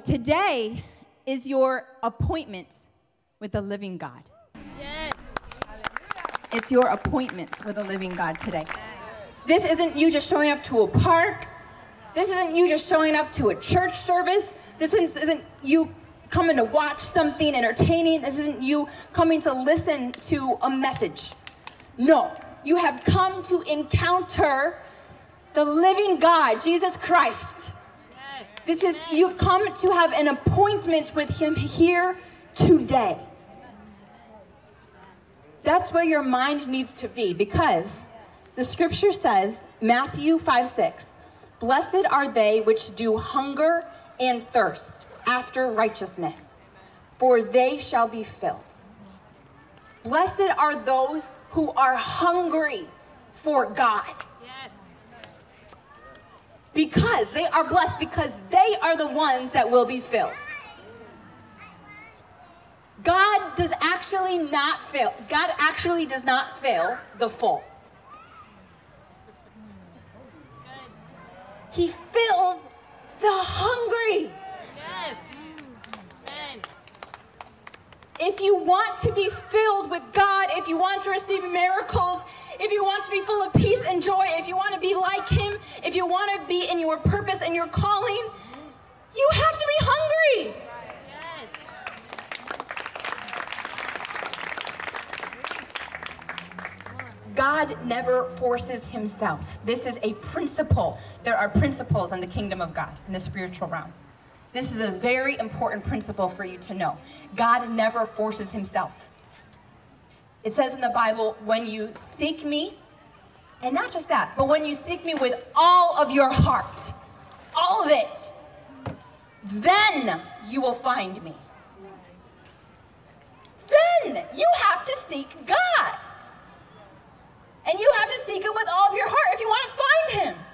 Today is your appointment with the living God. Yes. It's your appointment with the living God today. This isn't you just showing up to a park. This isn't you just showing up to a church service. This isn't, isn't you coming to watch something entertaining. This isn't you coming to listen to a message. No, you have come to encounter the living God, Jesus Christ. This is, you've come to have an appointment with Him here today. That's where your mind needs to be because the scripture says, Matthew 5 6, Blessed are they which do hunger and thirst after righteousness, for they shall be filled. Blessed are those who are hungry for God. Because they are blessed because they are the ones that will be filled. God does actually not fail. God actually does not fail the full. He fills the hungry. Yes. Amen. If you want to be filled with God, if you want to receive miracles, if you want to be full of peace and joy, if you want to be like Him, if you want to be in your purpose and your calling, you have to be hungry. Yes. God never forces himself. This is a principle. There are principles in the kingdom of God, in the spiritual realm. This is a very important principle for you to know. God never forces himself. It says in the Bible, when you seek me, and not just that, but when you seek me with all of your heart, all of it, then you will find me. Then you have to seek God. And you have to seek Him with all of your heart if you want to find Him.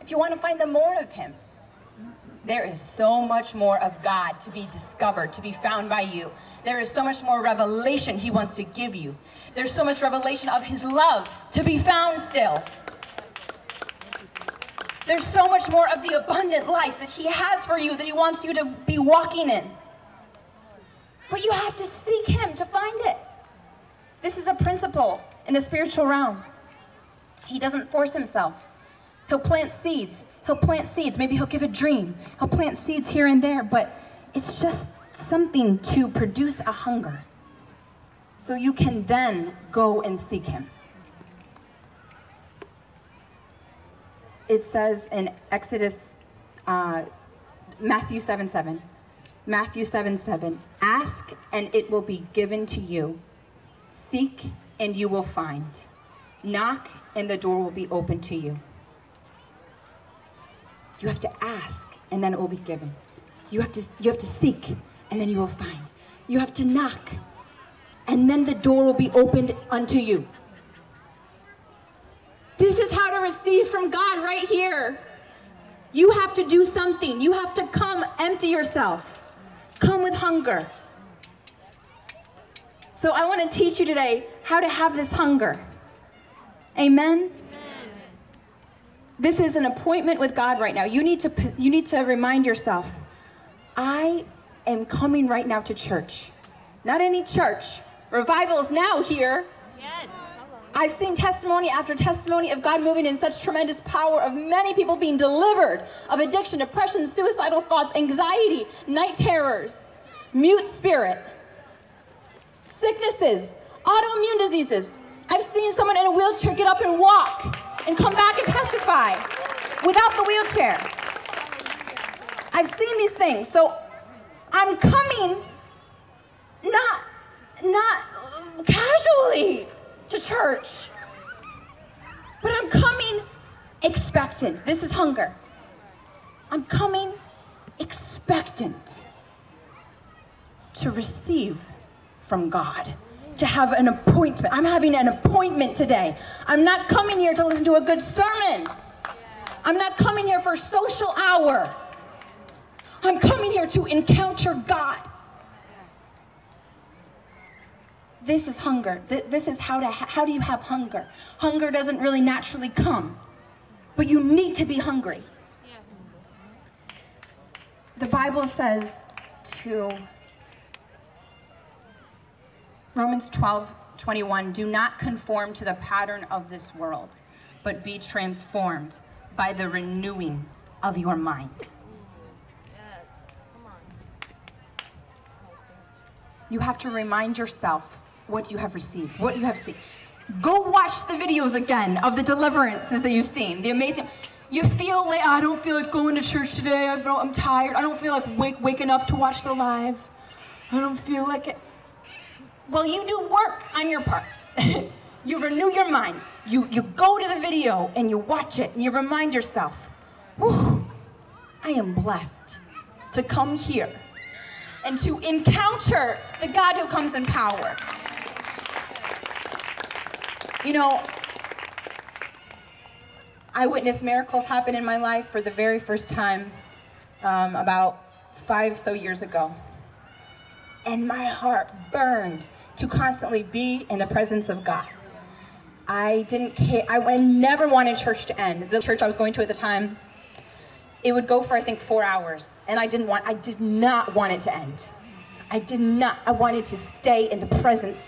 If you want to find the more of Him. There is so much more of God to be discovered, to be found by you. There is so much more revelation He wants to give you. There's so much revelation of His love to be found still. There's so much more of the abundant life that He has for you that He wants you to be walking in. But you have to seek Him to find it. This is a principle in the spiritual realm. He doesn't force himself. He'll plant seeds. He'll plant seeds. Maybe he'll give a dream. He'll plant seeds here and there, but it's just something to produce a hunger. So you can then go and seek him. It says in Exodus, uh, Matthew 7 7. Matthew 7 7. Ask and it will be given to you. Seek and you will find. Knock and the door will be open to you. You have to ask and then it will be given. You have to you have to seek and then you will find. You have to knock and then the door will be opened unto you. This is how to receive from God right here. You have to do something. You have to come empty yourself. Come with hunger. So I want to teach you today how to have this hunger. Amen. This is an appointment with God right now. You need to you need to remind yourself, I am coming right now to church. Not any church. Revival is now here. Yes. I've seen testimony after testimony of God moving in such tremendous power, of many people being delivered of addiction, depression, suicidal thoughts, anxiety, night terrors, mute spirit, sicknesses, autoimmune diseases. I've seen someone in a wheelchair get up and walk and come back and testify without the wheelchair. I've seen these things. So I'm coming not not casually to church. But I'm coming expectant. This is hunger. I'm coming expectant to receive from God, to have an appointment. I'm having an appointment today. I'm not coming here to listen to a good sermon. I'm not coming here for social hour. I'm coming here to encounter God. This is hunger. This is how to ha- how do you have hunger? Hunger doesn't really naturally come. But you need to be hungry. The Bible says to Romans 12, 21, do not conform to the pattern of this world, but be transformed by the renewing of your mind. Yes. Come on. You have to remind yourself what you have received, what you have seen. Go watch the videos again of the deliverances that you've seen, the amazing. You feel like oh, I don't feel like going to church today. I don't, I'm tired. I don't feel like wake, waking up to watch the live. I don't feel like it. Well, you do work on your part. you renew your mind. You you go to the video and you watch it and you remind yourself, Whew, I am blessed to come here and to encounter the God who comes in power. You know, I witnessed miracles happen in my life for the very first time um, about five so years ago. And my heart burned to constantly be in the presence of God. I didn't care. I, never wanted church to end. The church I was going to at the time, it would go for I think four hours, and I didn't want. I did not want it to end. I did not. I wanted to stay in the presence.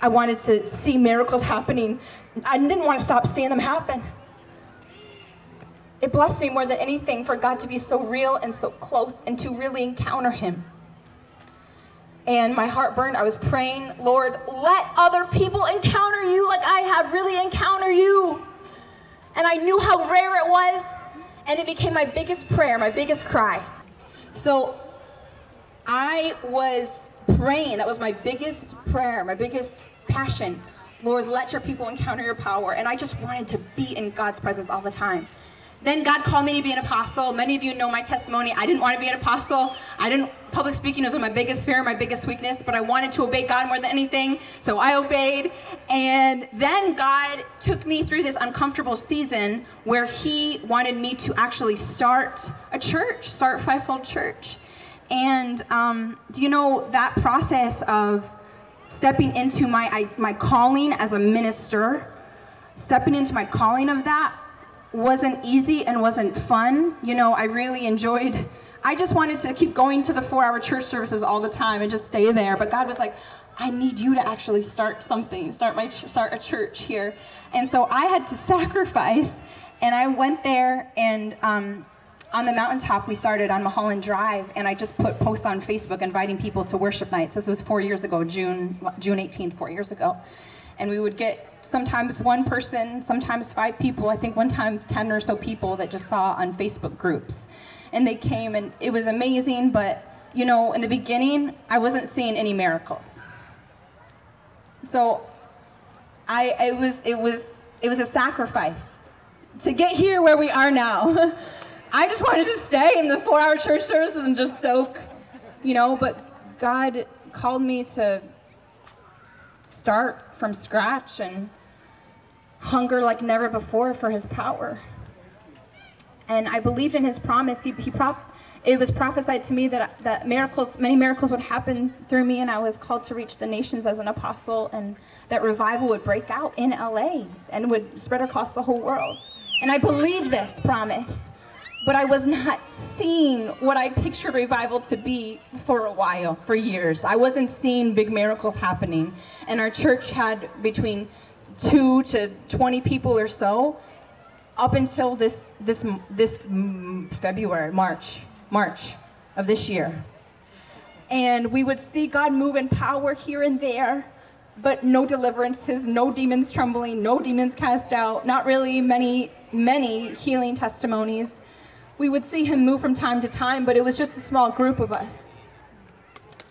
I wanted to see miracles happening. I didn't want to stop seeing them happen. It blessed me more than anything for God to be so real and so close and to really encounter Him. And my heart burned. I was praying, Lord, let other people encounter you like I have really encountered you. And I knew how rare it was. And it became my biggest prayer, my biggest cry. So I was praying. That was my biggest prayer, my biggest passion. Lord, let your people encounter your power. And I just wanted to be in God's presence all the time. Then God called me to be an apostle. Many of you know my testimony. I didn't want to be an apostle. I didn't public speaking was my biggest fear, my biggest weakness, but I wanted to obey God more than anything. So I obeyed. And then God took me through this uncomfortable season where he wanted me to actually start a church, start Fivefold Church. And um, do you know that process of stepping into my I, my calling as a minister, stepping into my calling of that wasn't easy and wasn't fun. You know, I really enjoyed. I just wanted to keep going to the four-hour church services all the time and just stay there. But God was like, I need you to actually start something, start my start a church here. And so I had to sacrifice, and I went there and. Um, on the mountaintop we started on Mulholland Drive, and I just put posts on Facebook inviting people to worship nights. This was four years ago, June June 18th, four years ago, and we would get sometimes one person, sometimes five people. I think one time 10 or so people that just saw on Facebook groups. And they came and it was amazing, but you know, in the beginning, I wasn't seeing any miracles. So I it was it was it was a sacrifice to get here where we are now. I just wanted to stay in the 4-hour church services and just soak, you know, but God called me to start from scratch and hunger like never before for his power. And I believed in his promise. He, he prof- it was prophesied to me that, that miracles, many miracles would happen through me, and I was called to reach the nations as an apostle, and that revival would break out in LA and would spread across the whole world. And I believed this promise, but I was not seeing what I pictured revival to be for a while, for years. I wasn't seeing big miracles happening. And our church had between two to 20 people or so up until this this this February, March, March of this year. And we would see God move in power here and there, but no deliverances, no demons trembling, no demons cast out, not really many many healing testimonies. We would see him move from time to time, but it was just a small group of us.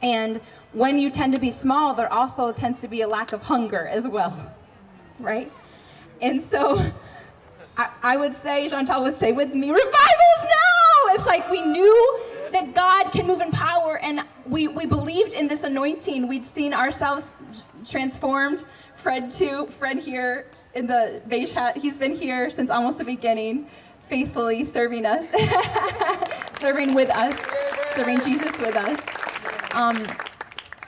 And when you tend to be small, there also tends to be a lack of hunger as well right? And so I, I would say, Chantal would say with me, revivals now! It's like we knew that God can move in power, and we, we believed in this anointing. We'd seen ourselves transformed. Fred, too. Fred here in the beige hat, he's been here since almost the beginning, faithfully serving us, serving with us, serving Jesus with us. Um,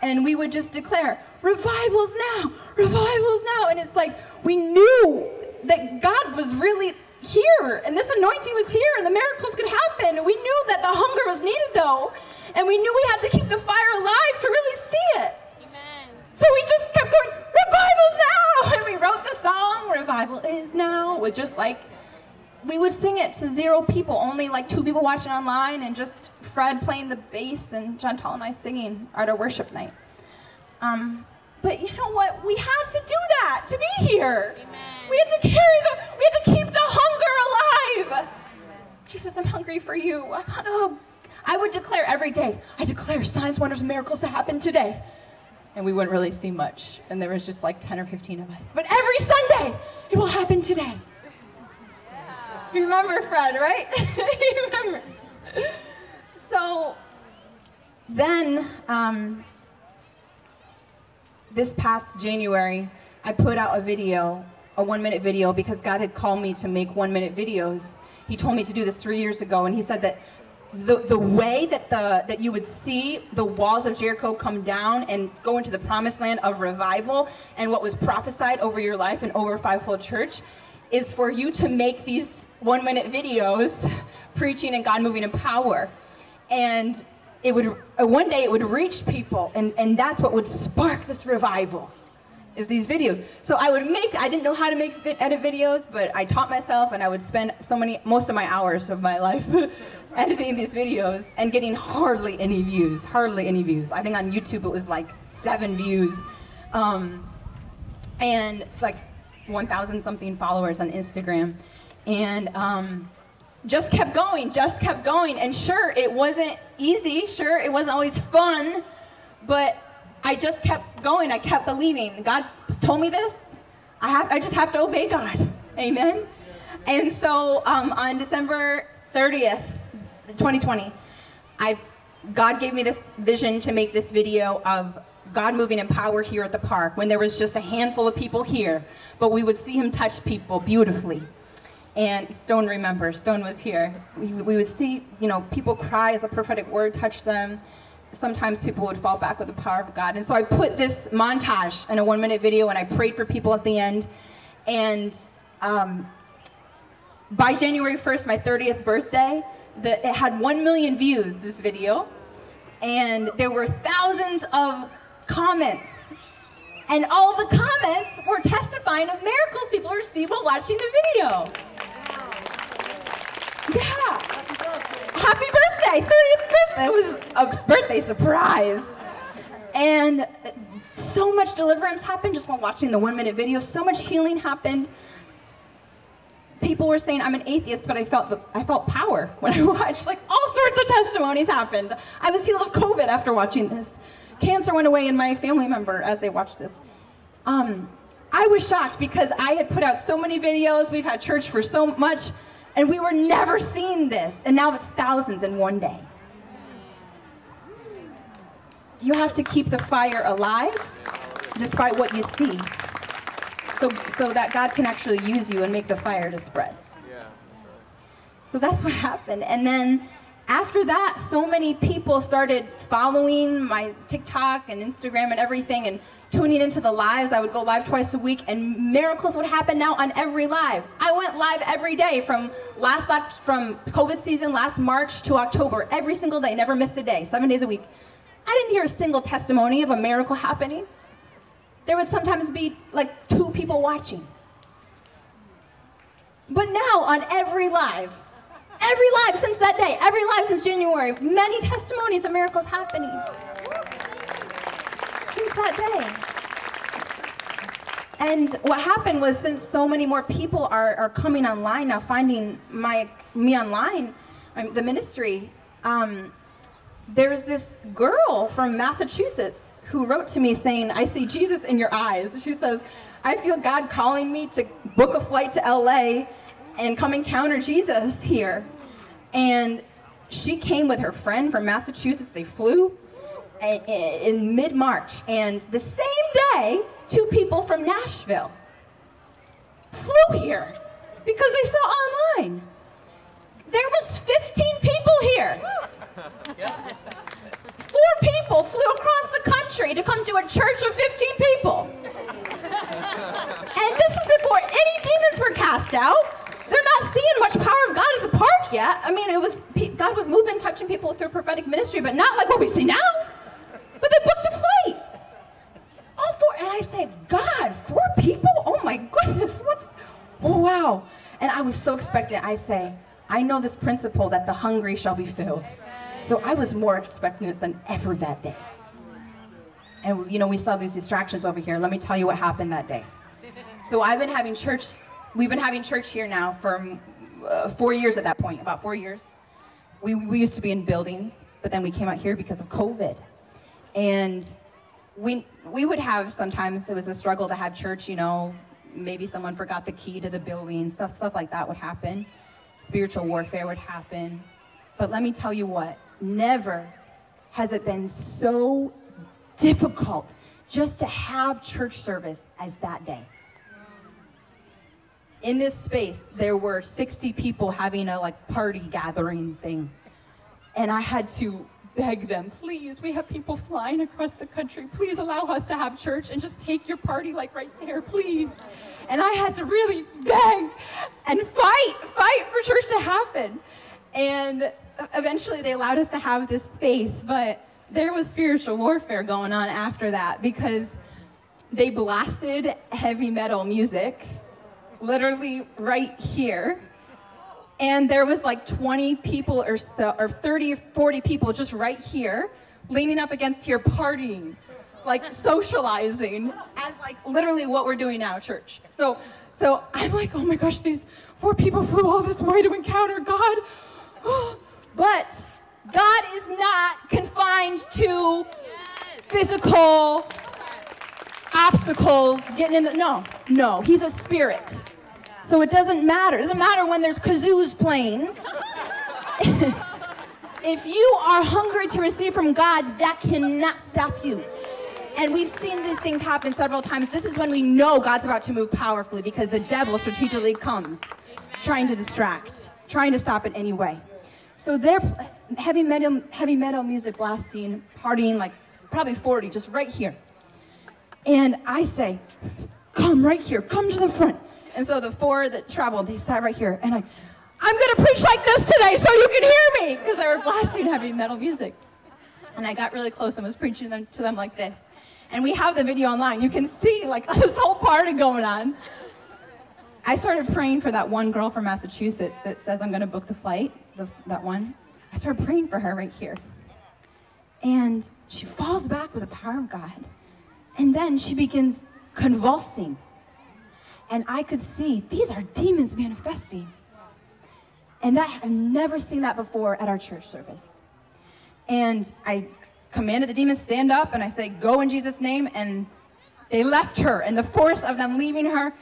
and we would just declare, revivals now, revivals now. And it's like we knew that God was really here and this anointing was here and the miracles could happen. And we knew that the hunger was needed though. And we knew we had to keep the fire alive to really see it. Amen. So we just kept going, revival's now! And we wrote the song, Revival is Now, with just like, we would sing it to zero people, only like two people watching online, and just Fred playing the bass and Chantal and I singing at our worship night. Um, but you know what? We had to do that to be here. Amen. We had to carry the, we had to keep the hunger alive. Jesus, I'm hungry for you. Oh, I would declare every day, I declare signs, wonders, and miracles to happen today. And we wouldn't really see much. And there was just like 10 or 15 of us. But every Sunday, it will happen today. You remember Fred, right? he remembers. So then, um, this past January, I put out a video, a one minute video, because God had called me to make one minute videos. He told me to do this three years ago, and He said that the, the way that, the, that you would see the walls of Jericho come down and go into the promised land of revival and what was prophesied over your life and over Fivefold Church is for you to make these one minute videos preaching and God moving in power. And it would uh, one day it would reach people and, and that's what would spark this revival is these videos. So i would make i didn't know how to make edit videos but i taught myself and i would spend so many most of my hours of my life editing these videos and getting hardly any views hardly any views. I think on youtube it was like seven views. Um, and like 1000 something followers on instagram and um, just kept going, just kept going. And sure, it wasn't easy. Sure, it wasn't always fun. But I just kept going. I kept believing. God told me this. I have. I just have to obey God. Amen. And so um, on December 30th, 2020, I God gave me this vision to make this video of God moving in power here at the park when there was just a handful of people here, but we would see him touch people beautifully and Stone remembers, Stone was here. We, we would see, you know, people cry as a prophetic word touched them. Sometimes people would fall back with the power of God. And so I put this montage in a one minute video and I prayed for people at the end. And um, by January 1st, my 30th birthday, the, it had 1 million views, this video. And there were thousands of comments and all the comments were testifying of miracles people received while watching the video. Yeah. Happy birthday, 30th birthday. It was a birthday surprise. And so much deliverance happened just while watching the one minute video. So much healing happened. People were saying I'm an atheist, but I felt the, I felt power when I watched. Like all sorts of testimonies happened. I was healed of COVID after watching this. Cancer went away in my family member as they watched this. Um, I was shocked because I had put out so many videos. We've had church for so much. And we were never seeing this. And now it's thousands in one day. You have to keep the fire alive despite what you see. So, so that God can actually use you and make the fire to spread. So that's what happened. And then after that, so many people started following my TikTok and Instagram and everything and tuning into the lives. I would go live twice a week, and miracles would happen now on every live. I went live every day from last from COVID season last March to October, every single day, never missed a day, seven days a week. I didn't hear a single testimony of a miracle happening. There would sometimes be like two people watching. But now on every live, every live since that day, every live since January, many testimonies of miracles happening since that day. And what happened was since so many more people are, are coming online now, finding my me online, the ministry, um, there's this girl from Massachusetts who wrote to me saying, I see Jesus in your eyes. She says, I feel God calling me to book a flight to LA and come encounter Jesus here. And she came with her friend from Massachusetts. They flew eh, eh, in mid March, and the same day, two people from Nashville flew here because they saw online. There was 15 people here. Four people flew across the country to come to a church of 15 people. And this is before any demons were cast out. Yet. I mean, it was God was moving, touching people through prophetic ministry, but not like what we see now. But they booked a flight. All four. And I say, God, four people? Oh my goodness. What's, oh wow. And I was so expectant. I say, I know this principle that the hungry shall be filled. So I was more expectant than ever that day. And you know, we saw these distractions over here. Let me tell you what happened that day. So I've been having church, we've been having church here now for uh, four years at that point, about four years. We, we used to be in buildings, but then we came out here because of COVID. And we, we would have sometimes, it was a struggle to have church, you know, maybe someone forgot the key to the building, stuff, stuff like that would happen. Spiritual warfare would happen. But let me tell you what, never has it been so difficult just to have church service as that day. In this space, there were 60 people having a like party gathering thing. And I had to beg them, please, we have people flying across the country. Please allow us to have church and just take your party like right there, please. And I had to really beg and fight, fight for church to happen. And eventually they allowed us to have this space, but there was spiritual warfare going on after that because they blasted heavy metal music literally right here. And there was like 20 people or so, or 30 or 40 people just right here, leaning up against here, partying, like socializing, as like literally what we're doing now, church. So, so I'm like, oh my gosh, these four people flew all this way to encounter God. but God is not confined to physical obstacles, getting in the. No, no, He's a spirit. So it doesn't matter. It doesn't matter when there's kazoos playing. if you are hungry to receive from God, that cannot stop you. And we've seen these things happen several times. This is when we know God's about to move powerfully because the devil strategically comes trying to distract, trying to stop it anyway. So they're heavy metal, heavy metal music blasting, partying like probably 40, just right here. And I say, come right here, come to the front. And so the four that traveled, they sat right here. And I, I'm going to preach like this today so you can hear me because they were blasting heavy metal music. And I got really close and was preaching them, to them like this. And we have the video online. You can see like this whole party going on. I started praying for that one girl from Massachusetts that says I'm going to book the flight, the, that one. I started praying for her right here. And she falls back with the power of God. And then she begins convulsing. And I could see these are demons manifesting. And that I've never seen that before at our church service. And I commanded the demons stand up and I said, Go in Jesus' name. And they left her. And the force of them leaving her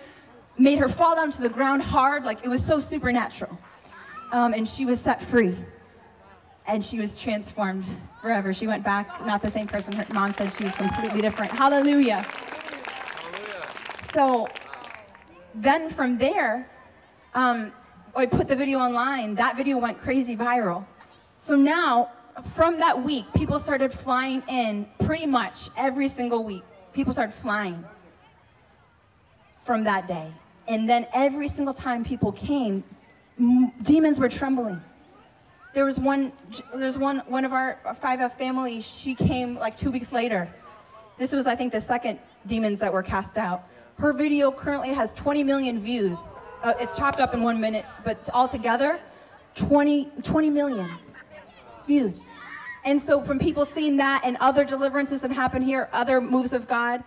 made her fall down to the ground hard, like it was so supernatural. Um, and she was set free. And she was transformed forever. She went back, not the same person. Her mom said she was completely different. Hallelujah. Hallelujah. So then from there, um, I put the video online. That video went crazy viral. So now, from that week, people started flying in pretty much every single week. People started flying from that day. And then every single time people came, m- demons were trembling. There was one, there's one, one of our 5F family, she came like two weeks later. This was, I think, the second demons that were cast out. Her video currently has 20 million views. Uh, it's chopped up in one minute, but altogether, 20, 20 million views. And so, from people seeing that and other deliverances that happen here, other moves of God,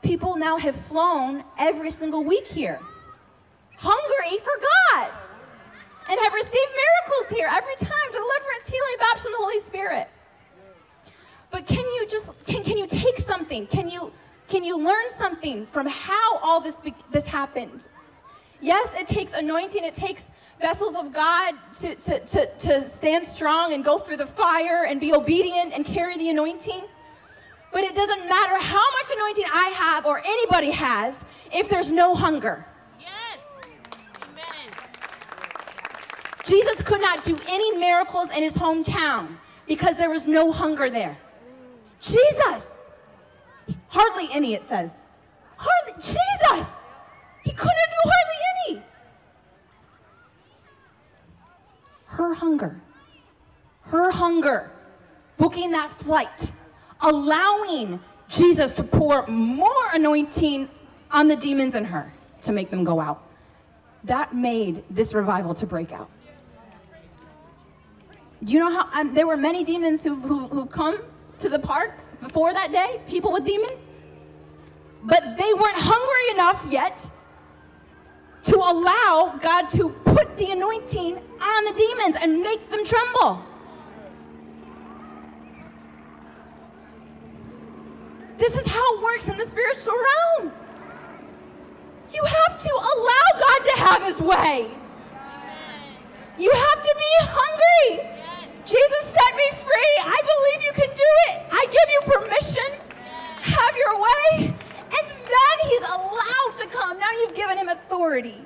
people now have flown every single week here hungry for God and have received miracles here every time deliverance, healing, baptism, the Holy Spirit. But can you just can, can you take something? Can you can you learn something from how all this this happened? Yes, it takes anointing. It takes vessels of God to, to, to, to stand strong and go through the fire and be obedient and carry the anointing. But it doesn't matter how much anointing I have or anybody has if there's no hunger. Jesus could not do any miracles in his hometown because there was no hunger there. Jesus. Hardly any, it says. Hardly, Jesus. He couldn't do hardly any. Her hunger her hunger, booking that flight, allowing Jesus to pour more anointing on the demons in her to make them go out. That made this revival to break out. Do you know how um, there were many demons who, who, who come to the park before that day? People with demons? But they weren't hungry enough yet to allow God to put the anointing on the demons and make them tremble. This is how it works in the spiritual realm. You have to allow God to have his way. You have to be hungry. Jesus set me free. I believe you can do it. I give you permission. Have your way. And then he's allowed to come. Now you've given him authority.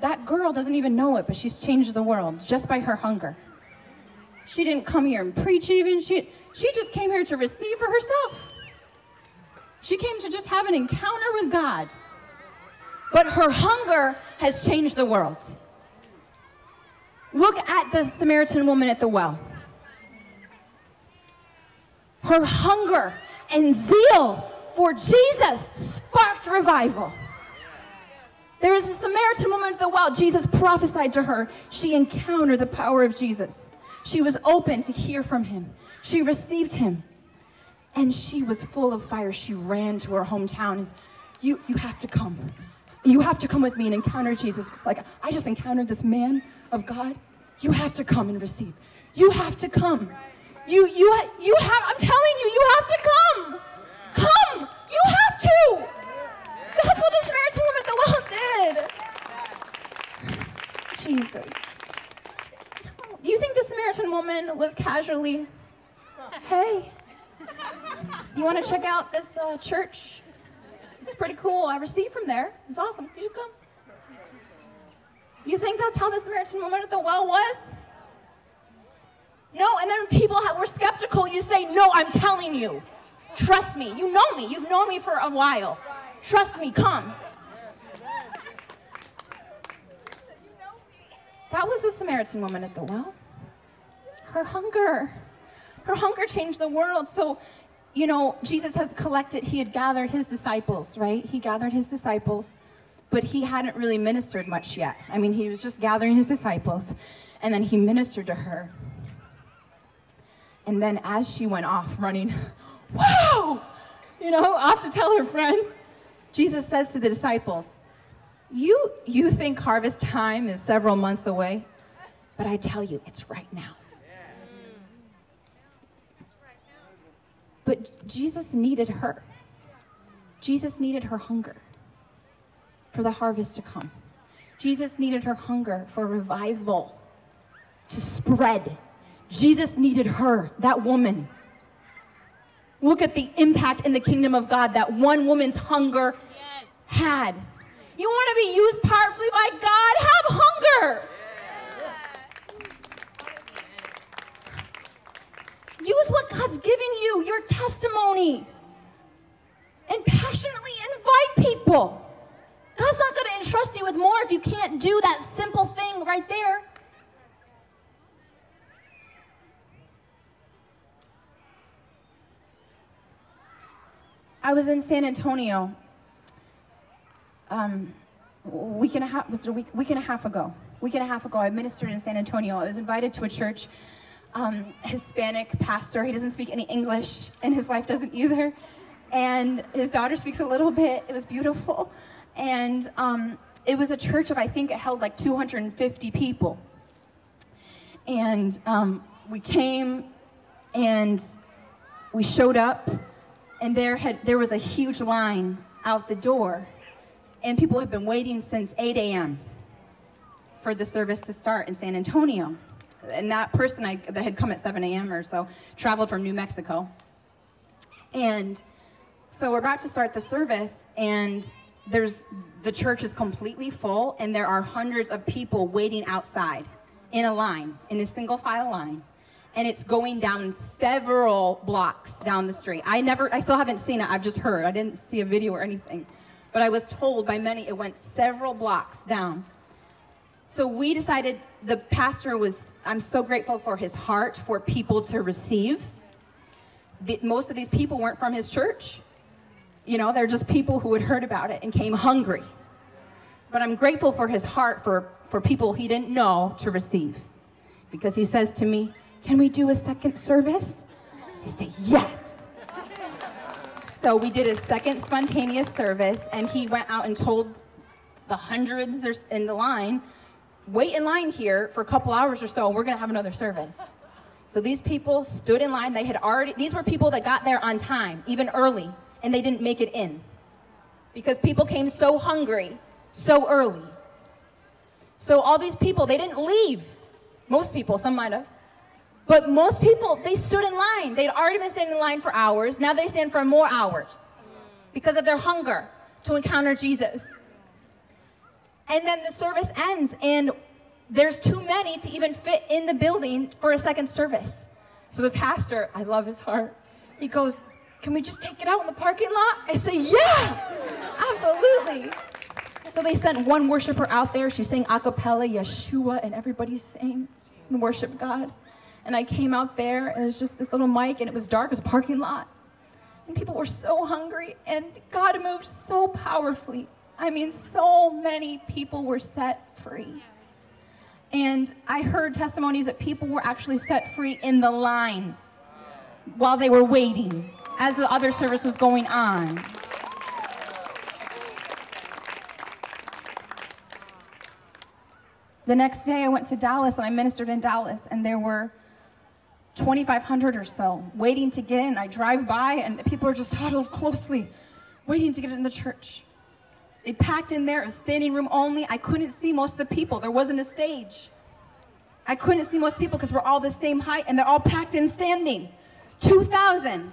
That girl doesn't even know it, but she's changed the world just by her hunger. She didn't come here and preach even. She, she just came here to receive for herself. She came to just have an encounter with God. But her hunger has changed the world. Look at the Samaritan woman at the well. Her hunger and zeal for Jesus sparked revival. There is a Samaritan woman at the well. Jesus prophesied to her. She encountered the power of Jesus. She was open to hear from him. She received him. And she was full of fire. She ran to her hometown. You you have to come. You have to come with me and encounter Jesus. Like I just encountered this man of God. You have to come and receive. You have to come. You you you have I'm telling you, you have to come. Come. You have to. That's what the Samaritan woman at the well did. Jesus. Do you think the Samaritan woman was casually, hey, you want to check out this uh, church? It's pretty cool. I received from there. It's awesome. You should come. You think that's how the Samaritan woman at the well was? No, and then people were skeptical. You say, No, I'm telling you. Trust me. You know me. You've known me for a while. Trust me. Come. That was the Samaritan woman at the well. Her hunger. Her hunger changed the world. So, you know, Jesus has collected, he had gathered his disciples, right? He gathered his disciples, but he hadn't really ministered much yet. I mean, he was just gathering his disciples, and then he ministered to her. And then as she went off running, wow, you know, off to tell her friends, Jesus says to the disciples, you, you think harvest time is several months away, but I tell you, it's right now. But Jesus needed her. Jesus needed her hunger for the harvest to come. Jesus needed her hunger for revival to spread. Jesus needed her, that woman. Look at the impact in the kingdom of God that one woman's hunger Yes. had. You want to be used powerfully by God? Have hunger. Use what God's giving you, your testimony, and passionately invite people. God's not going to entrust you with more if you can't do that simple thing right there. I was in San Antonio um, week and a half was it a week week and a half ago week and a half ago i ministered in san antonio i was invited to a church um, hispanic pastor. He doesn't speak any english and his wife doesn't either. And his daughter speaks a little bit. It was beautiful. And um, it was a church of i think it held like 250 people. And um, we came and we showed up and there had there was a huge line out the door. And people have been waiting since 8 a.m. for the service to start in San Antonio. And that person I, that had come at 7 a.m. or so traveled from New Mexico. And so we're about to start the service, and there's the church is completely full, and there are hundreds of people waiting outside in a line, in a single file line. And it's going down several blocks down the street. I never, I still haven't seen it. I've just heard. I didn't see a video or anything. but I was told by many it went several blocks down. So we decided the pastor was, I'm so grateful for his heart for people to receive. The, most of these people weren't from his church. You know, they're just people who had heard about it and came hungry. But I'm grateful for his heart for, for people he didn't know to receive. Because he says to me, Can we do a second service? I say, Yes. So we did a second spontaneous service, and he went out and told the hundreds in the line, wait in line here for a couple hours or so, and we're gonna have another service. So these people stood in line. They had already, these were people that got there on time, even early, and they didn't make it in. Because people came so hungry, so early. So all these people, they didn't leave. Most people, some might have. But most people, they stood in line. They'd already been standing in line for hours. Now they stand for more hours because of their hunger to encounter Jesus. And then the service ends, and there's too many to even fit in the building for a second service. So the pastor, I love his heart, he goes, Can we just take it out in the parking lot? I say, Yeah, absolutely. So they sent one worshiper out there. She sang a cappella, Yeshua, and everybody sang and worshiped God. And I came out there, and it was just this little mic, and it was dark, it was a parking lot. And people were so hungry, and God moved so powerfully. I mean, so many people were set free. And I heard testimonies that people were actually set free in the line while they were waiting as the other service was going on. The next day, I went to Dallas and I ministered in Dallas, and there were 2,500 or so waiting to get in. I drive by and people are just huddled closely, waiting to get in the church. They packed in there, a standing room only. I couldn't see most of the people. There wasn't a stage. I couldn't see most people because we're all the same height and they're all packed in standing. 2,000.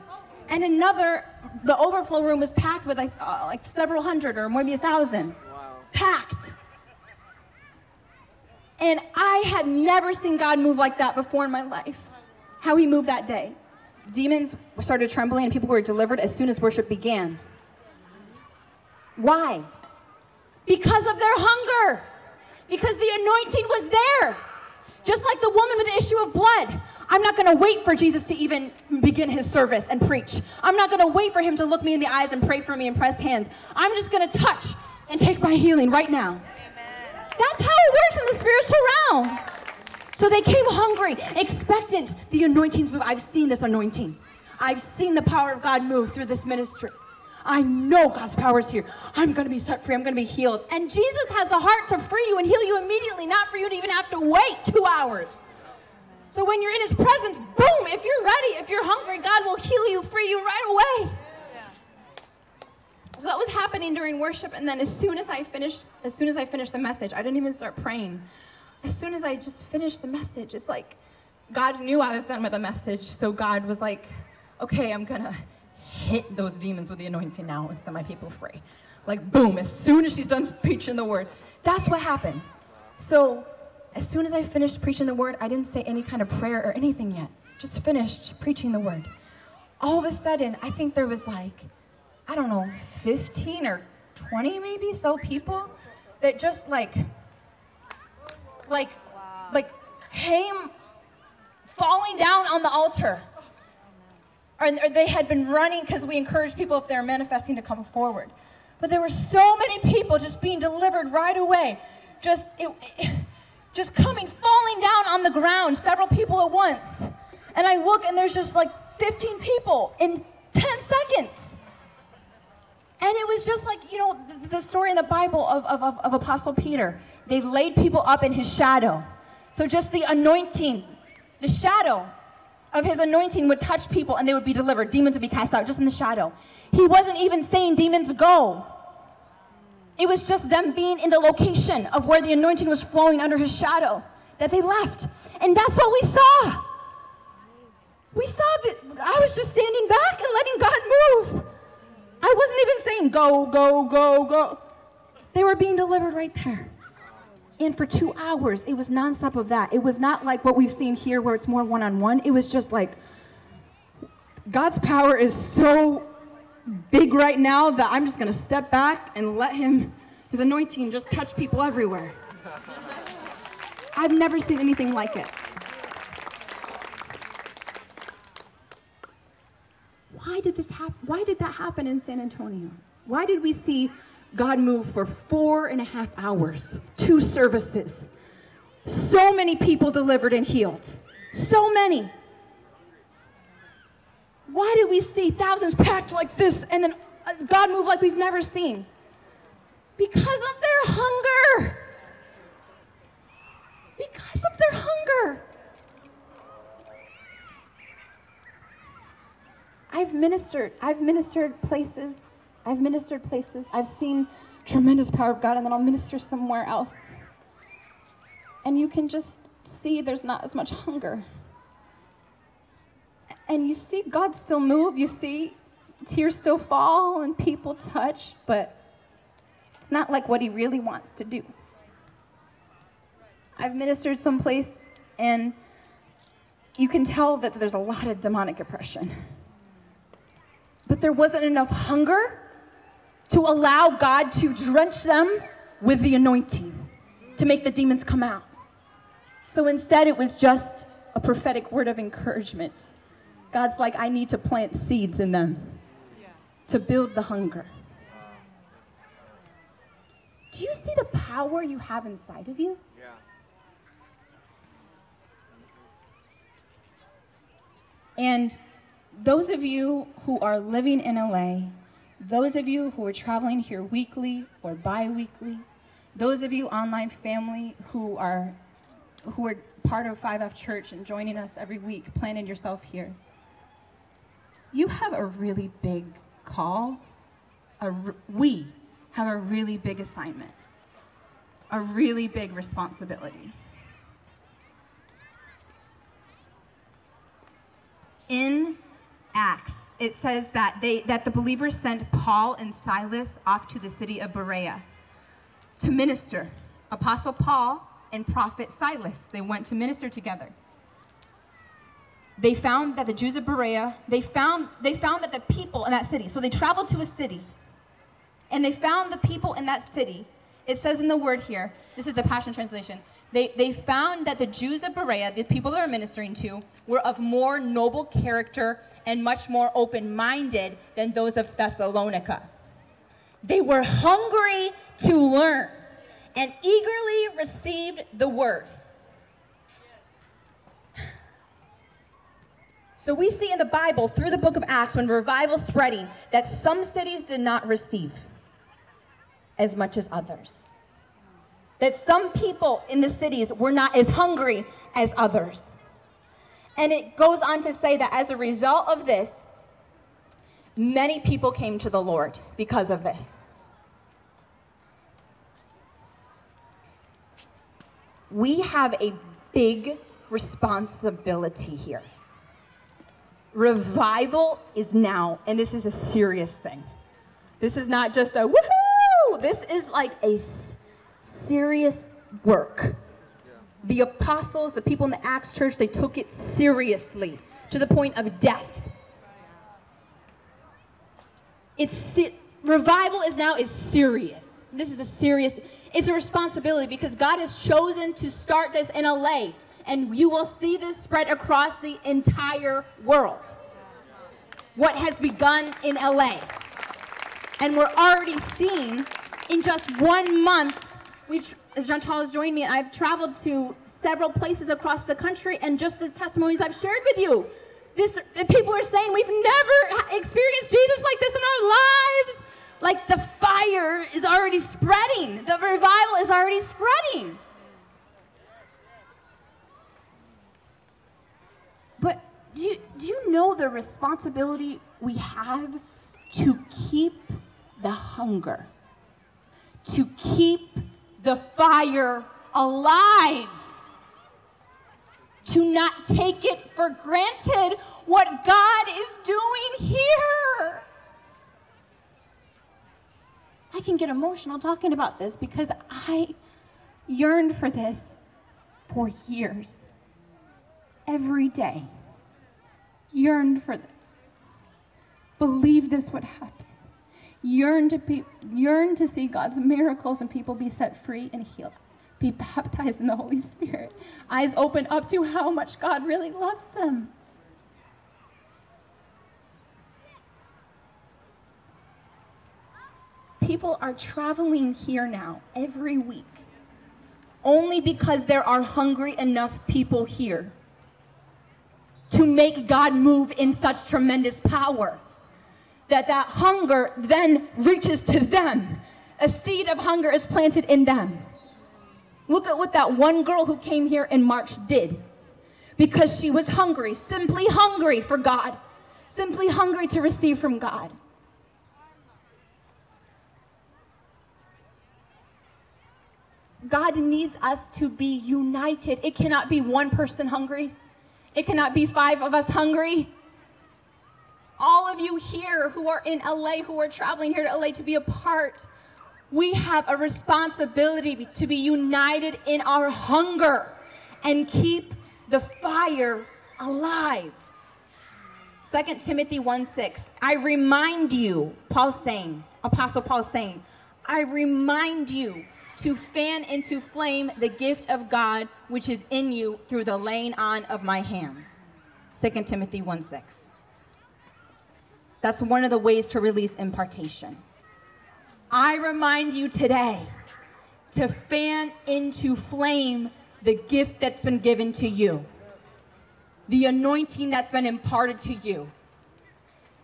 And another, the overflow room was packed with like, uh, like several hundred or maybe a thousand. Wow. Packed. And I had never seen God move like that before in my life how he moved that day. Demons started trembling and people were delivered as soon as worship began. Why? Because of their hunger. Because the anointing was there. Just like the woman with the issue of blood. I'm not going to wait for Jesus to even begin his service and preach. I'm not going to wait for him to look me in the eyes and pray for me and press hands. I'm just going to touch and take my healing right now. Amen. That's how it works in the spiritual realm. So they came hungry, expectant the anointings move. I've seen this anointing. I've seen the power of God move through this ministry. I know God's power is here. I'm going to be set free. I'm going to be healed. And Jesus has the heart to free you and heal you immediately, not for you to even have to wait two hours. So when you're in his presence, boom, if you're ready, if you're hungry, God will heal you, free you right away. So that was happening during worship, and then as soon as I finished, as soon as I finished the message, I didn't even start praying as soon as I just finished the message, it's like God knew I was done with the message. So God was like, okay, I'm gonna hit those demons with the anointing now and set my people free. Like, boom, as soon as she's done preaching the word. That's what happened. So, as soon as I finished preaching the word, I didn't say any kind of prayer or anything yet. Just finished preaching the word. All of a sudden, I think there was like, I don't know, 15 or 20 maybe so people that just like like, wow. like came falling down on the altar. Or, they had been running because we encouraged people if they're manifesting to come forward. But there were so many people just being delivered right away. Just, it, it, just coming, falling down on the ground, several people at once. And I look and there's just like 15 people in 10 seconds. And it was just like, you know, the, the story in the Bible of, of, of, of Apostle Peter. They laid people up in his shadow. So just the anointing, the shadow of his anointing would touch people and they would be delivered. Demons would be cast out just in the shadow. He wasn't even saying demons go. It was just them being in the location of where the anointing was flowing under his shadow that they left. And that's what we saw. We saw that I was just standing back and letting God move. I wasn't even saying go, go, go, go. They were being delivered right there. And for two hours, it was nonstop of that. It was not like what we've seen here where it's more one on one. It was just like God's power is so big right now that I'm just going to step back and let him, his anointing, just touch people everywhere. I've never seen anything like it. Why did this happen? Why did that happen in San Antonio? Why did we see God moved for four and a half hours, two services? So many people delivered and healed. So many. Why do we see thousands packed like this and then uh, God move like we've never seen? Because of their hunger. Because of their hunger. I've ministered. I've ministered places. I've ministered places. I've seen tremendous power of God, and then I'll minister somewhere else. And you can just see there's not as much hunger. And you see God still move. You see tears still fall and people touch, but it's not like what He really wants to do. I've ministered someplace, and you can tell that there's a lot of demonic oppression. But there wasn't enough hunger to allow God to drench them with the anointing to make the demons come out. So instead, it was just a prophetic word of encouragement. God's like, I need to plant seeds in them to build the hunger. Do you see the power you have inside of you? Yeah. And those of you who are living in LA, those of you who are traveling here weekly or bi-weekly, those of you online family who are who are part of 5F Church and joining us every week, planning yourself here. You have a really big call. A r- we have a really big assignment, a really big responsibility. in Acts, it says that they that the believers sent Paul and Silas off to the city of Berea to minister. Apostle Paul and prophet Silas, they went to minister together. They found that the Jews of Berea, they found they found that the people in that city. So they traveled to a city and they found the people in that city. It says in the word here, this is the Passion Translation. They, they found that the Jews of Berea, the people they were ministering to, were of more noble character and much more open minded than those of Thessalonica. They were hungry to learn and eagerly received the word. So we see in the Bible, through the book of Acts, when revival spreading, that some cities did not receive as much as others. That some people in the cities were not as hungry as others. And it goes on to say that as a result of this, many people came to the Lord because of this. We have a big responsibility here. Revival is now, and this is a serious thing. This is not just a woohoo! This is like a serious work. The apostles, the people in the Acts church, they took it seriously to the point of death. It's revival is now is serious. This is a serious. It's a responsibility because God has chosen to start this in LA, and you will see this spread across the entire world. What has begun in LA, and we're already seeing in just one month. We've, as John has joined me, and I've traveled to several places across the country, and just the testimonies I've shared with you. This people are saying we've never experienced Jesus like this in our lives. Like the fire is already spreading. The revival is already spreading. But do you, do you know the responsibility we have to keep the hunger, to keep the fire alive? to not take it for granted what God is doing here. I can get emotional talking about this because I yearned for this for years. Every day. Yearned for this. believe this would happen. Yearn to, be, yearn to see God's miracles and people be set free and healed. Be baptized in the Holy Spirit. Eyes open up to how much God really loves them. People are traveling here now every week only because there are hungry enough people here to make God move in such tremendous power that that hunger then reaches to them. A seed of hunger is planted in them. Look at what that one girl who came here in March did. Because she was hungry, simply hungry for God, simply hungry to receive from God. God needs us to be united. It cannot be one person hungry, it cannot be five of us hungry. Of you here who are in LA, who are traveling here to LA to be a part, we have a responsibility to be united in our hunger and keep the fire alive. 2 Timothy 1 6. I remind you, Paul's saying, Apostle Paul's saying, I remind you to fan into flame the gift of God which is in you through the laying on of my hands. 2 Timothy 1 6. That's one of the ways to release impartation. I remind you today to fan into flame the gift that's been given to you, the anointing that's been imparted to you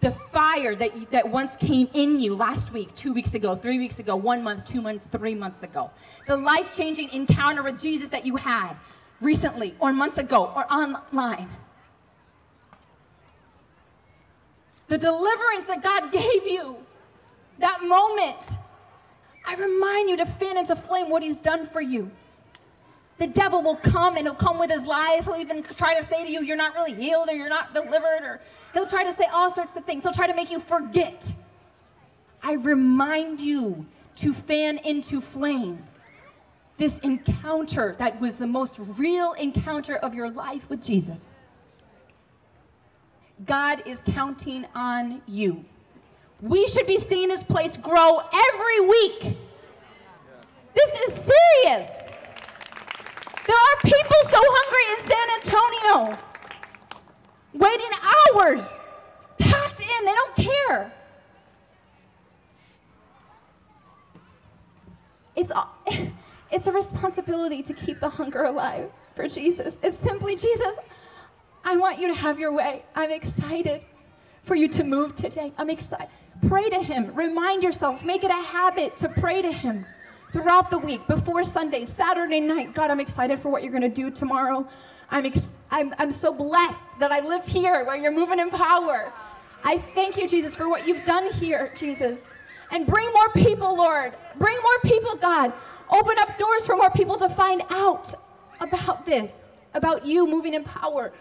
the fire that, that once came in you last week, two weeks ago, three weeks ago, one month, two months, three months ago, the life changing encounter with Jesus that you had recently, or months ago, or online, the deliverance that God gave you, that moment. I remind you to fan into flame what He's done for you. The devil will come and he'll come with his lies. He'll even try to say to you, You're not really healed or you're not delivered, or he'll try to say all sorts of things. He'll try to make you forget. I remind you to fan into flame this encounter that was the most real encounter of your life with Jesus. God is counting on you. We should be seeing this place grow every week. This is serious. There are people so hungry in San Antonio, waiting hours, packed in, they don't care. It's, it's a responsibility to keep the hunger alive for Jesus. It's simply, Jesus, I want you to have your way. I'm excited for you to move today. I'm excited. Pray to Him. Remind yourself, make it a habit to pray to Him throughout the week, before Sunday, Saturday night. God, I'm excited for what you're going to do tomorrow. I'm, ex- I'm, I'm so blessed that I live here where you're moving in power. I thank you, Jesus, for what you've done here, Jesus. And bring more people, Lord. Bring more people, God. Open up doors for more people to find out about this, about you moving in power.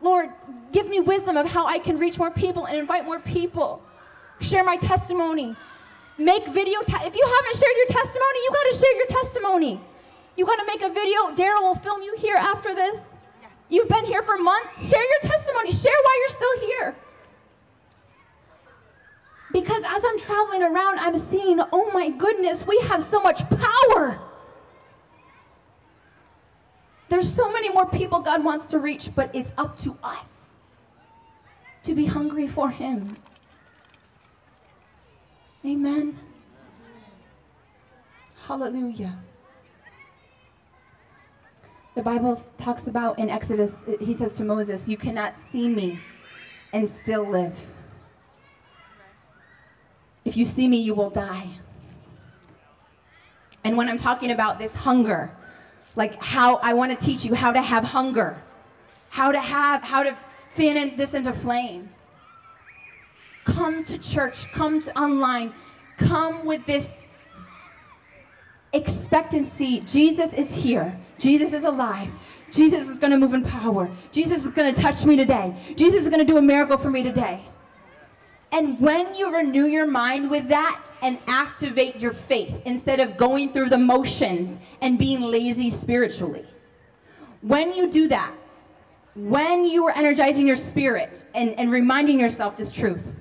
Lord, give me wisdom of how I can reach more people and invite more people. Share my testimony make video. Te- if you haven't shared your testimony, you got to share your testimony. You got to make a video. Daryl will film you here after this. You've been here for months. Share your testimony. Share why you're still here. Because as I'm traveling around, I'm seeing, oh my goodness, we have so much power. There's so many more people God wants to reach, but it's up to us to be hungry for Him. Amen. Hallelujah. The Bible talks about in Exodus, he says to Moses, You cannot see me and still live. If you see me, you will die. And when I'm talking about this hunger, like how I want to teach you how to have hunger, how to have, how to fan this into flame. Come to church, come to online, come with this expectancy. Jesus is here, Jesus is alive. Jesus is going to move in power. Jesus is going to touch me today. Jesus is going to do a miracle for me today. And when you renew your mind with that and activate your faith instead of going through the motions and being lazy spiritually, when you do that, when you are energizing your spirit and, and reminding yourself this truth,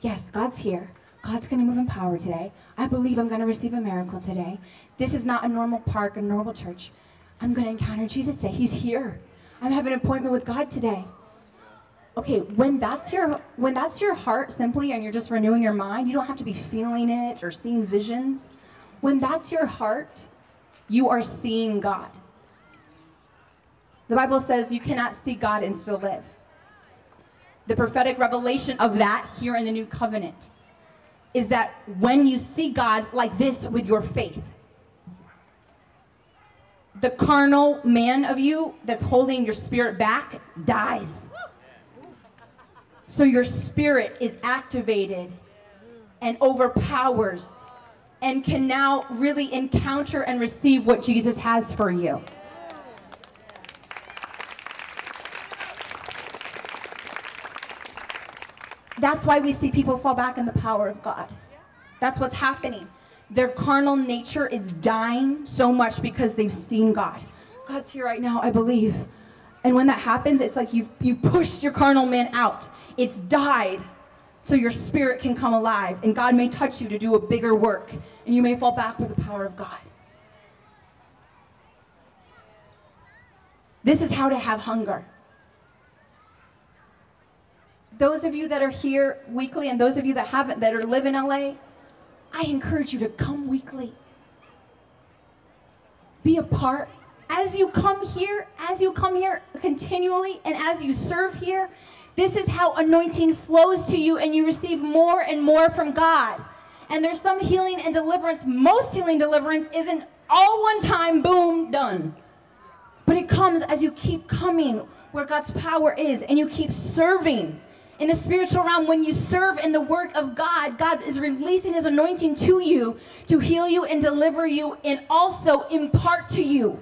yes, God's here. God's going to move in power today. I believe I'm going to receive a miracle today. This is not a normal park, a normal church. I'm going to encounter Jesus today. He's here. I'm having an appointment with God today. Okay, when that's your when that's your heart simply and you're just renewing your mind, you don't have to be feeling it or seeing visions. When that's your heart, you are seeing God. The Bible says you cannot see God and still live. The prophetic revelation of that here in the new covenant is that when you see God like this with your faith, the carnal man of you that's holding your spirit back dies. So your spirit is activated and overpowers and can now really encounter and receive what Jesus has for you. That's why we see people fall back in the power of God. That's what's happening. Their carnal nature is dying so much because they've seen God. God's here right now, I believe. And when that happens, it's like you you pushed your carnal man out. It's died so your spirit can come alive and God may touch you to do a bigger work and you may fall back with the power of God. This is how to have hunger. Those of you that are here weekly and those of you that haven't that are live in LA, I encourage you to come weekly. Be a part. As you come here, as you come here continually, and as you serve here, this is how anointing flows to you, and you receive more and more from God. And there's some healing and deliverance. Most healing deliverance isn't all one time, boom, done. But it comes as you keep coming where God's power is, and you keep serving in the spiritual realm, when you serve in the work of God, God is releasing His anointing to you to heal you and deliver you and also impart to you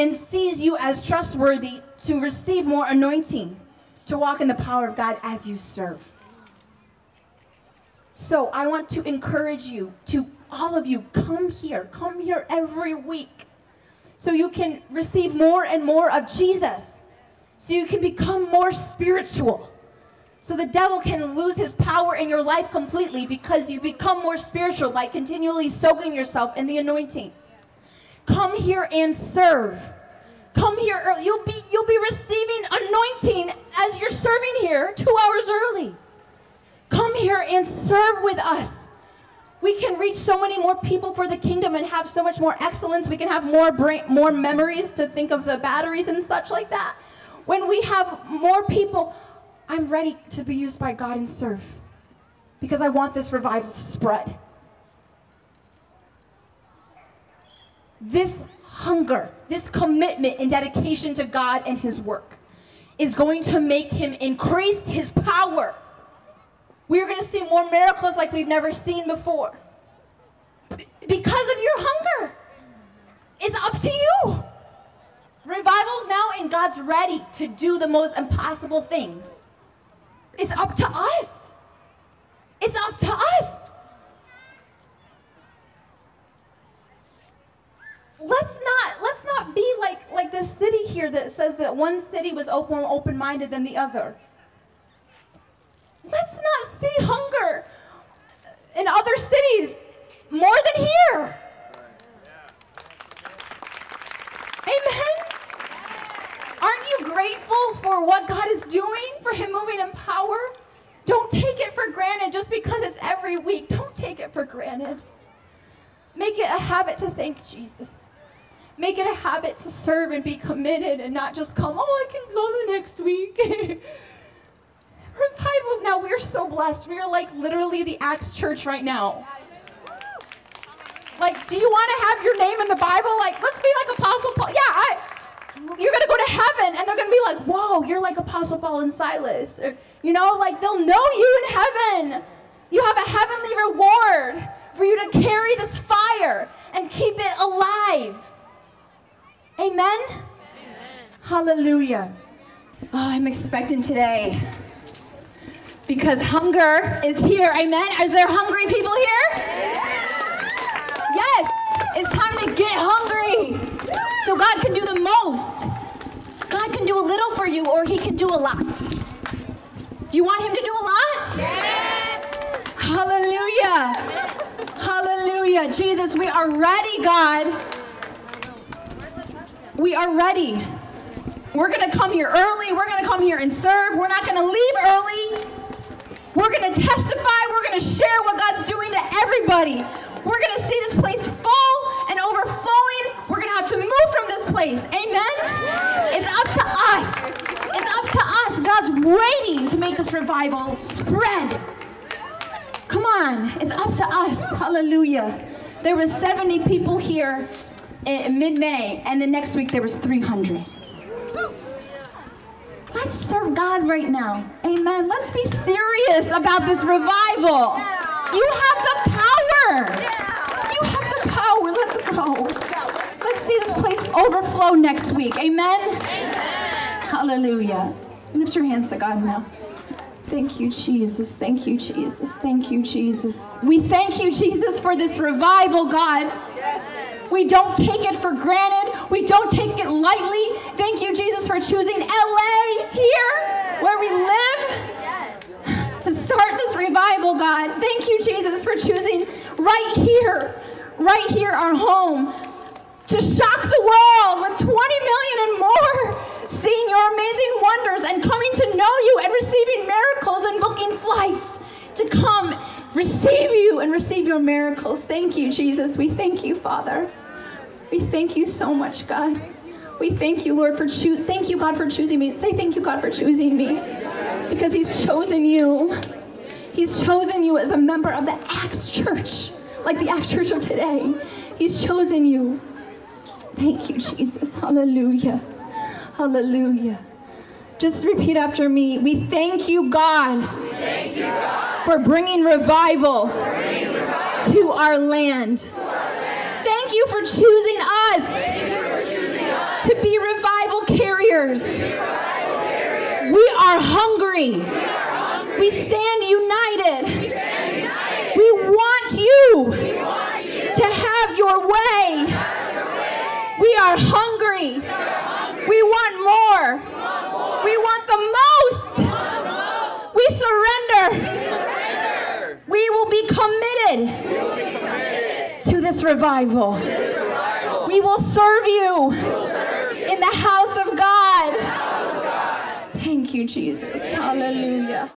and sees you as trustworthy to receive more anointing, to walk in the power of God as you serve. So I want to encourage you to all of you come here, come here every week so you can receive more and more of Jesus, so you can become more spiritual so the devil can lose his power in your life completely because you become more spiritual by continually soaking yourself in the anointing. Come here and serve. Come here early. You'll be you'll be receiving anointing as you're serving here 2 hours early. Come here and serve with us. We can reach so many more people for the kingdom and have so much more excellence. We can have more brain, more memories to think of the batteries and such like that. When we have more people I'm ready to be used by God and serve because I want this revival to spread. This hunger, this commitment and dedication to God and His work is going to make Him increase His power. We are going to see more miracles like we've never seen before because of your hunger. It's up to you. Revival's now, and God's ready to do the most impossible things. It's up to us. It's up to us. Let's not let's not be like like this city here that says that one city was open open-minded than the other. Let's not see hunger in other cities more than here. Amen. Aren't you grateful for what God is doing, for Him moving in power? Don't take it for granted just because it's every week. Don't take it for granted. Make it a habit to thank Jesus. Make it a habit to serve and be committed and not just come, oh, I can go the next week. Revivals now, we're so blessed. We are like literally the Acts church right now. Like, do you want to have your name in the Bible? Like, let's be like Apostle Paul. Yeah, I, you're gonna go to heaven and they're gonna be like, whoa, you're like Apostle Paul and Silas. Or, you know, like they'll know you in heaven. You have a heavenly reward for you to carry this fire and keep it alive. Amen? Amen. Hallelujah. Oh, I'm expecting today. Because hunger is here. Amen. Is there hungry people here? Yes. It's time to get hungry. So God can do the most. God can do a little for you, or He can do a lot. Do you want Him to do a lot? Yes. Hallelujah. Hallelujah. Jesus, we are ready, God. We are ready. We're going to come here early. We're going to come here and serve. We're not going to leave early. We're going to testify. We're going to share what God's doing to everybody. We're going to see this place full and overflowing. We're going to have to move from this place. Amen? It's up to us. It's up to us. God's waiting to make this revival spread. Come on. It's up to us. Hallelujah. There were 70 people here in mid-May, and the next week there was 300. Let's serve God right now. Amen. Let's be serious about this revival. You have the power. You have the power. Let's go. Let's see this place overflow next week. Amen. Hallelujah. Lift your hands to God now. Thank you, Jesus. Thank you, Jesus. Thank you, Jesus. We thank you, Jesus, for this revival, God. We don't take it for granted. We don't take it lightly. Thank you, Jesus, for choosing LA here, where we live, to start this revival, God. Thank you, Jesus, for choosing right here, right here, our home, to shock the world with 20 million and more seeing your amazing wonders and coming to know you and receiving miracles and booking flights to come receive you and receive your miracles. Thank you, Jesus. We thank you, Father. We thank you so much, God. We thank you, Lord, for choosing. Thank you, God, for choosing me. Say thank you, God, for choosing me, because He's chosen you. He's chosen you as a member of the Acts Church, like the Acts Church of today. He's chosen you. Thank you, Jesus. Hallelujah. Hallelujah. Just repeat after me. We thank you, God, Thank you, God, for bringing revival for bringing revival to our land. to our land. Thank you for choosing us for choosing us to be revival carriers. We are hungry. We are hungry. We stand united. We stand united. We want you We want you to have your way. to have your way. We are are hungry. We want more. We want more. We want the most. We the most. We surrender. We surrender. We will be committed We will be committed to this revival. to this revival. We will serve you We will serve you. in the house of God. House of God. Thank you, Jesus. Hallelujah.